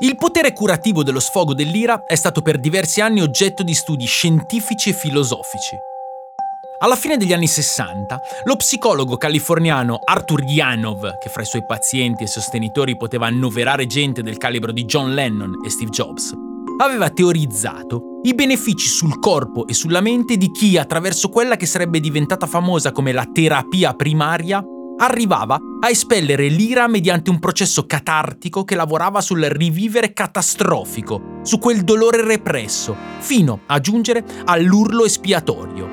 Il potere curativo dello sfogo dell'ira è stato per diversi anni oggetto di studi scientifici e filosofici. Alla fine degli anni 60, lo psicologo californiano Arthur Yanov, che fra i suoi pazienti e sostenitori poteva annoverare gente del calibro di John Lennon e Steve Jobs, aveva teorizzato i benefici sul corpo e sulla mente di chi, attraverso quella che sarebbe diventata famosa come la terapia primaria, arrivava a espellere l'ira mediante un processo catartico che lavorava sul rivivere catastrofico, su quel dolore represso, fino a giungere all'urlo espiatorio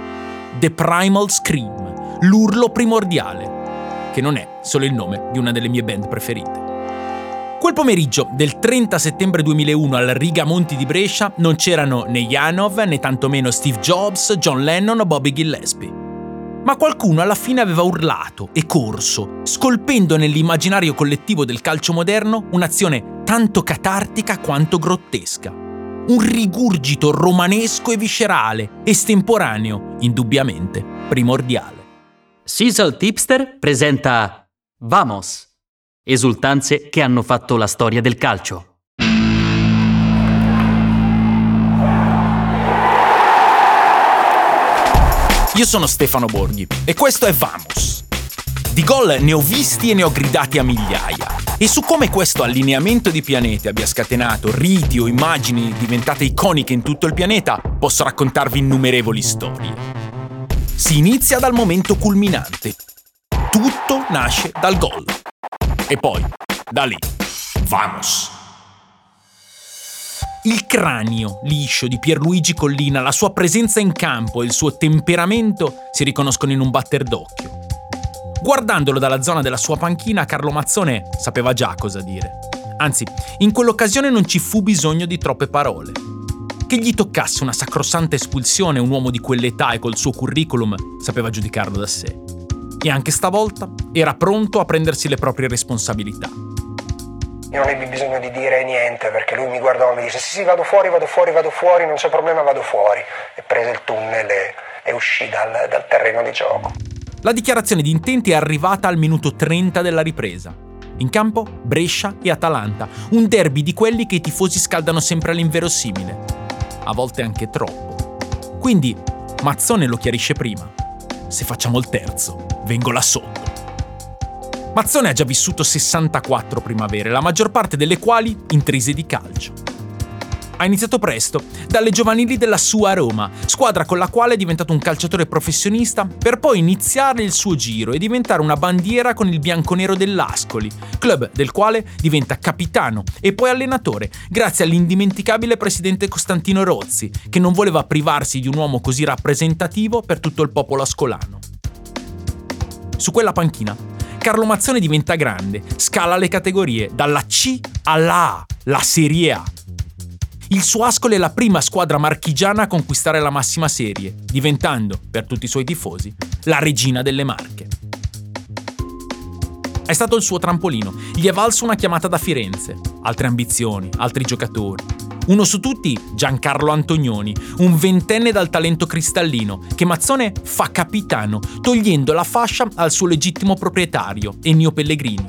The Primal Scream, l'urlo primordiale, che non è solo il nome di una delle mie band preferite. Quel pomeriggio del 30 settembre 2001 al Riga Monti di Brescia non c'erano né Janov né tantomeno Steve Jobs, John Lennon o Bobby Gillespie. Ma qualcuno alla fine aveva urlato e corso, scolpendo nell'immaginario collettivo del calcio moderno un'azione tanto catartica quanto grottesca un rigurgito romanesco e viscerale, estemporaneo, indubbiamente primordiale. Sisal Tipster presenta Vamos, esultanze che hanno fatto la storia del calcio. Io sono Stefano Borghi e questo è Vamos. Di gol ne ho visti e ne ho gridati a migliaia e su come questo allineamento di pianeti abbia scatenato riti o immagini diventate iconiche in tutto il pianeta, posso raccontarvi innumerevoli storie. Si inizia dal momento culminante. Tutto nasce dal gol. E poi, da lì, vamos! Il cranio liscio di Pierluigi Collina, la sua presenza in campo e il suo temperamento si riconoscono in un batter d'occhio. Guardandolo dalla zona della sua panchina, Carlo Mazzone sapeva già cosa dire. Anzi, in quell'occasione non ci fu bisogno di troppe parole. Che gli toccasse una sacrosanta espulsione un uomo di quell'età e col suo curriculum sapeva giudicarlo da sé. E anche stavolta era pronto a prendersi le proprie responsabilità. Non ebbi bisogno di dire niente perché lui mi guardò e mi disse sì sì vado fuori, vado fuori, vado fuori, non c'è problema, vado fuori. E prese il tunnel e, e uscì dal, dal terreno di gioco. La dichiarazione di intenti è arrivata al minuto 30 della ripresa. In campo Brescia e Atalanta, un derby di quelli che i tifosi scaldano sempre all'inverosimile. A volte anche troppo. Quindi Mazzone lo chiarisce prima. Se facciamo il terzo, vengo là sotto. Mazzone ha già vissuto 64 primavere, la maggior parte delle quali intrise di calcio. Ha iniziato presto, dalle giovanili della sua Roma, squadra con la quale è diventato un calciatore professionista, per poi iniziare il suo giro e diventare una bandiera con il bianconero dell'Ascoli, club del quale diventa capitano e poi allenatore, grazie all'indimenticabile presidente Costantino Rozzi, che non voleva privarsi di un uomo così rappresentativo per tutto il popolo ascolano. Su quella panchina Carlo Mazzone diventa grande, scala le categorie, dalla C alla A, la Serie A. Il suo Ascoli è la prima squadra marchigiana a conquistare la massima serie, diventando, per tutti i suoi tifosi, la regina delle Marche. È stato il suo trampolino, gli è valso una chiamata da Firenze, altre ambizioni, altri giocatori. Uno su tutti, Giancarlo Antonioni, un ventenne dal talento cristallino, che Mazzone fa capitano, togliendo la fascia al suo legittimo proprietario, Ennio Pellegrini.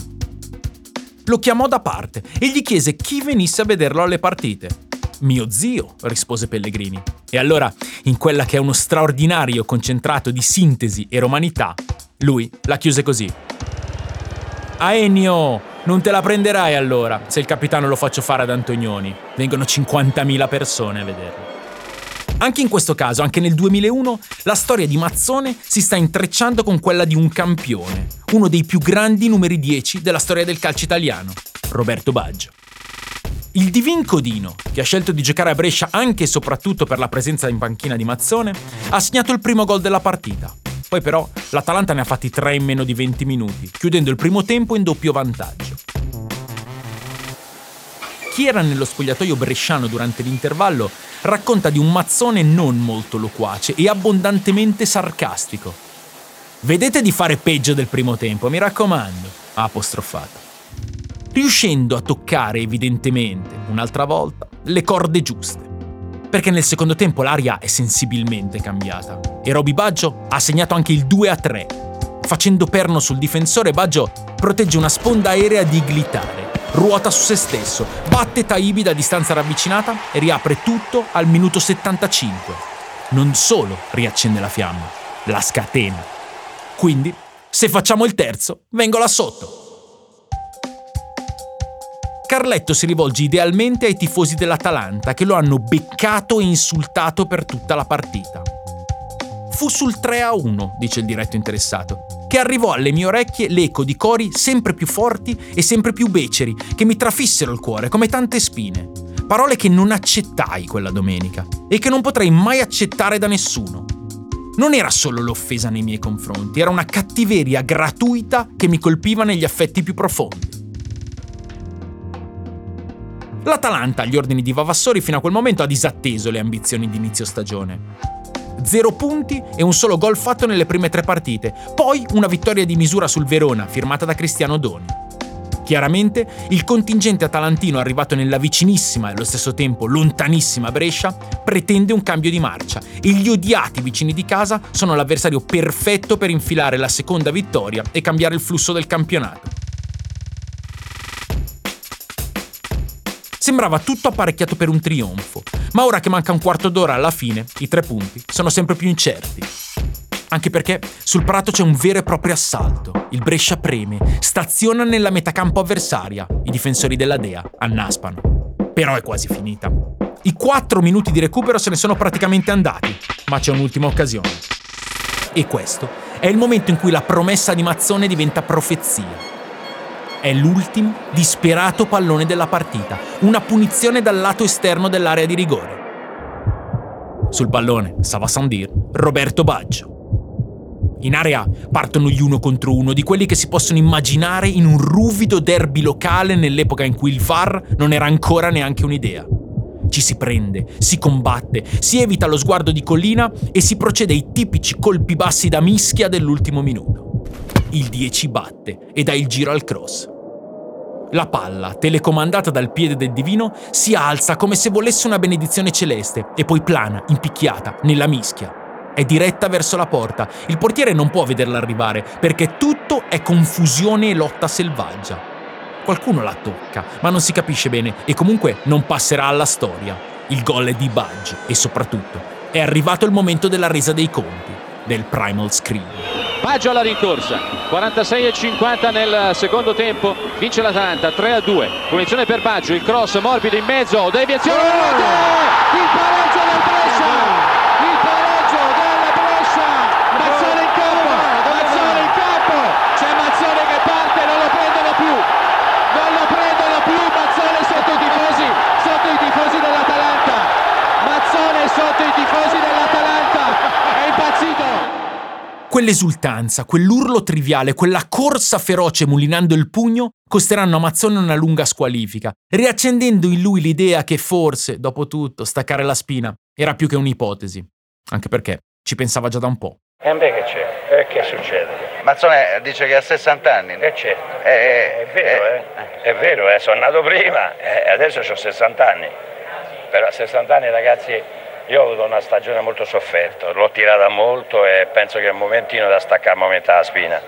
Lo chiamò da parte e gli chiese chi venisse a vederlo alle partite. Mio zio, rispose Pellegrini. E allora, in quella che è uno straordinario concentrato di sintesi e romanità, lui la chiuse così. A Ennio, non te la prenderai allora se il capitano lo faccio fare ad Antonioni. Vengono 50.000 persone a vederlo. Anche in questo caso, anche nel 2001, la storia di Mazzone si sta intrecciando con quella di un campione, uno dei più grandi numeri 10 della storia del calcio italiano, Roberto Baggio. Il Divin Codino, che ha scelto di giocare a Brescia anche e soprattutto per la presenza in panchina di Mazzone, ha segnato il primo gol della partita. Poi però l'Atalanta ne ha fatti 3 in meno di 20 minuti, chiudendo il primo tempo in doppio vantaggio. Chi era nello spogliatoio bresciano durante l'intervallo racconta di un mazzone non molto loquace e abbondantemente sarcastico. Vedete di fare peggio del primo tempo, mi raccomando, ha apostrofato riuscendo a toccare evidentemente, un'altra volta, le corde giuste. Perché nel secondo tempo l'aria è sensibilmente cambiata e Roby Baggio ha segnato anche il 2 a 3. Facendo perno sul difensore, Baggio protegge una sponda aerea di Glitare ruota su se stesso, batte Taibi da distanza ravvicinata e riapre tutto al minuto 75. Non solo riaccende la fiamma, la scatena. Quindi, se facciamo il terzo, vengo là sotto. Carletto si rivolge idealmente ai tifosi dell'Atalanta che lo hanno beccato e insultato per tutta la partita. Fu sul 3 a 1, dice il diretto interessato, che arrivò alle mie orecchie l'eco di cori sempre più forti e sempre più beceri, che mi trafissero il cuore come tante spine. Parole che non accettai quella domenica e che non potrei mai accettare da nessuno. Non era solo l'offesa nei miei confronti, era una cattiveria gratuita che mi colpiva negli affetti più profondi. L'Atalanta, agli ordini di Vavassori, fino a quel momento ha disatteso le ambizioni di inizio stagione. Zero punti e un solo gol fatto nelle prime tre partite, poi una vittoria di misura sul Verona, firmata da Cristiano Doni. Chiaramente, il contingente atalantino arrivato nella vicinissima e allo stesso tempo lontanissima Brescia pretende un cambio di marcia e gli odiati vicini di casa sono l'avversario perfetto per infilare la seconda vittoria e cambiare il flusso del campionato. Sembrava tutto apparecchiato per un trionfo, ma ora che manca un quarto d'ora alla fine, i tre punti sono sempre più incerti. Anche perché sul prato c'è un vero e proprio assalto. Il Brescia preme, staziona nella metacampo avversaria. I difensori della Dea annaspano. Però è quasi finita. I quattro minuti di recupero se ne sono praticamente andati, ma c'è un'ultima occasione. E questo è il momento in cui la promessa di Mazzone diventa profezia. È l'ultimo disperato pallone della partita, una punizione dal lato esterno dell'area di rigore. Sul pallone, Sava Sandir, Roberto Baggio. In area partono gli uno contro uno di quelli che si possono immaginare in un ruvido derby locale nell'epoca in cui il VAR non era ancora neanche un'idea. Ci si prende, si combatte, si evita lo sguardo di collina e si procede ai tipici colpi bassi da mischia dell'ultimo minuto. Il 10 batte e dà il giro al cross. La palla, telecomandata dal piede del divino, si alza come se volesse una benedizione celeste e poi plana, impicchiata, nella mischia. È diretta verso la porta. Il portiere non può vederla arrivare perché tutto è confusione e lotta selvaggia. Qualcuno la tocca, ma non si capisce bene e comunque non passerà alla storia. Il gol è di Budge e soprattutto è arrivato il momento della resa dei conti, del Primal Scream. Baggio alla rincorsa. 46 e 50 nel secondo tempo. Vince l'Atalanta 3 a 2 punizione per Baggio il cross morbido in mezzo. Deviazione il pareggio del Brescia il pareggio del Brescia Mazzone in campo Mazzone in campo c'è Mazzone che parte non lo prendono più non lo prendono più Mazzone sotto i tifosi sotto i tifosi dell'Atalanta Mazzone sotto i tifosi dell'Atalanta è impazzito Quell'esultanza, quell'urlo triviale, quella corsa feroce mulinando il pugno costeranno a Mazzone una lunga squalifica, riaccendendo in lui l'idea che forse, dopo tutto, staccare la spina era più che un'ipotesi. Anche perché ci pensava già da un po'. E beh che c'è? E che succede? Mazzone dice che ha 60 anni. E c'è. Eh, eh, è vero, eh. eh. È vero, eh. sono nato prima e adesso ho 60 anni. Però a 60 anni ragazzi io ho avuto una stagione molto sofferta, l'ho tirata molto e penso che è un momentino da staccare a metà la spina.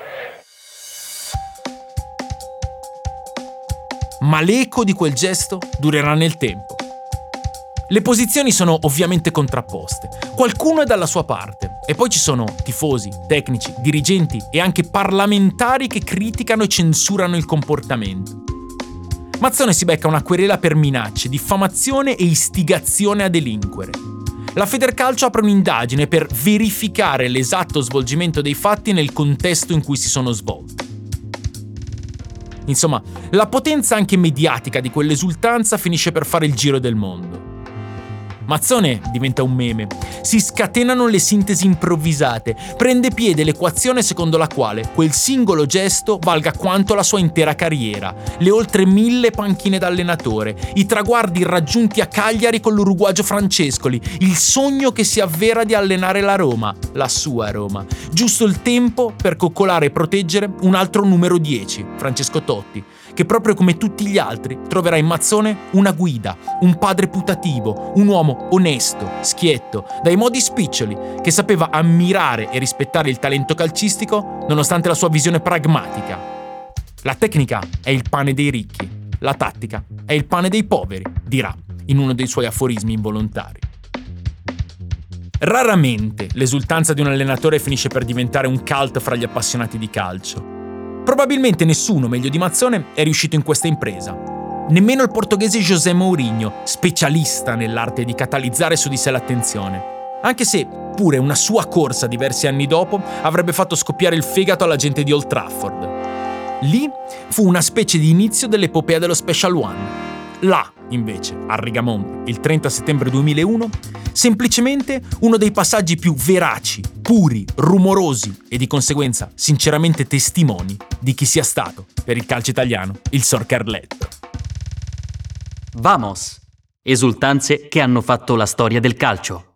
Ma l'eco di quel gesto durerà nel tempo. Le posizioni sono ovviamente contrapposte. Qualcuno è dalla sua parte e poi ci sono tifosi, tecnici, dirigenti e anche parlamentari che criticano e censurano il comportamento. Mazzone si becca una querela per minacce, diffamazione e istigazione a delinquere la Federcalcio apre un'indagine per verificare l'esatto svolgimento dei fatti nel contesto in cui si sono svolti. Insomma, la potenza anche mediatica di quell'esultanza finisce per fare il giro del mondo. Mazzone diventa un meme. Si scatenano le sintesi improvvisate. Prende piede l'equazione secondo la quale quel singolo gesto valga quanto la sua intera carriera. Le oltre mille panchine d'allenatore, i traguardi raggiunti a Cagliari con l'uruguagio Francescoli, il sogno che si avvera di allenare la Roma, la sua Roma. Giusto il tempo per coccolare e proteggere un altro numero 10, Francesco Totti che proprio come tutti gli altri troverà in Mazzone una guida, un padre putativo, un uomo onesto, schietto, dai modi spiccioli, che sapeva ammirare e rispettare il talento calcistico nonostante la sua visione pragmatica. La tecnica è il pane dei ricchi, La tattica è il pane dei poveri, dirà in uno dei suoi aforismi involontari. Raramente l'esultanza di un allenatore finisce per diventare un cult fra gli appassionati di calcio. Probabilmente nessuno meglio di Mazzone è riuscito in questa impresa. Nemmeno il portoghese José Mourinho, specialista nell'arte di catalizzare su di sé l'attenzione. Anche se pure una sua corsa diversi anni dopo avrebbe fatto scoppiare il fegato alla gente di Old Trafford. Lì fu una specie di inizio dell'epopea dello Special One. Là, invece, a Rigamon, il 30 settembre 2001, semplicemente uno dei passaggi più veraci, puri, rumorosi e di conseguenza sinceramente testimoni di chi sia stato, per il calcio italiano, il Sor Carletto. Vamos! Esultanze che hanno fatto la storia del calcio.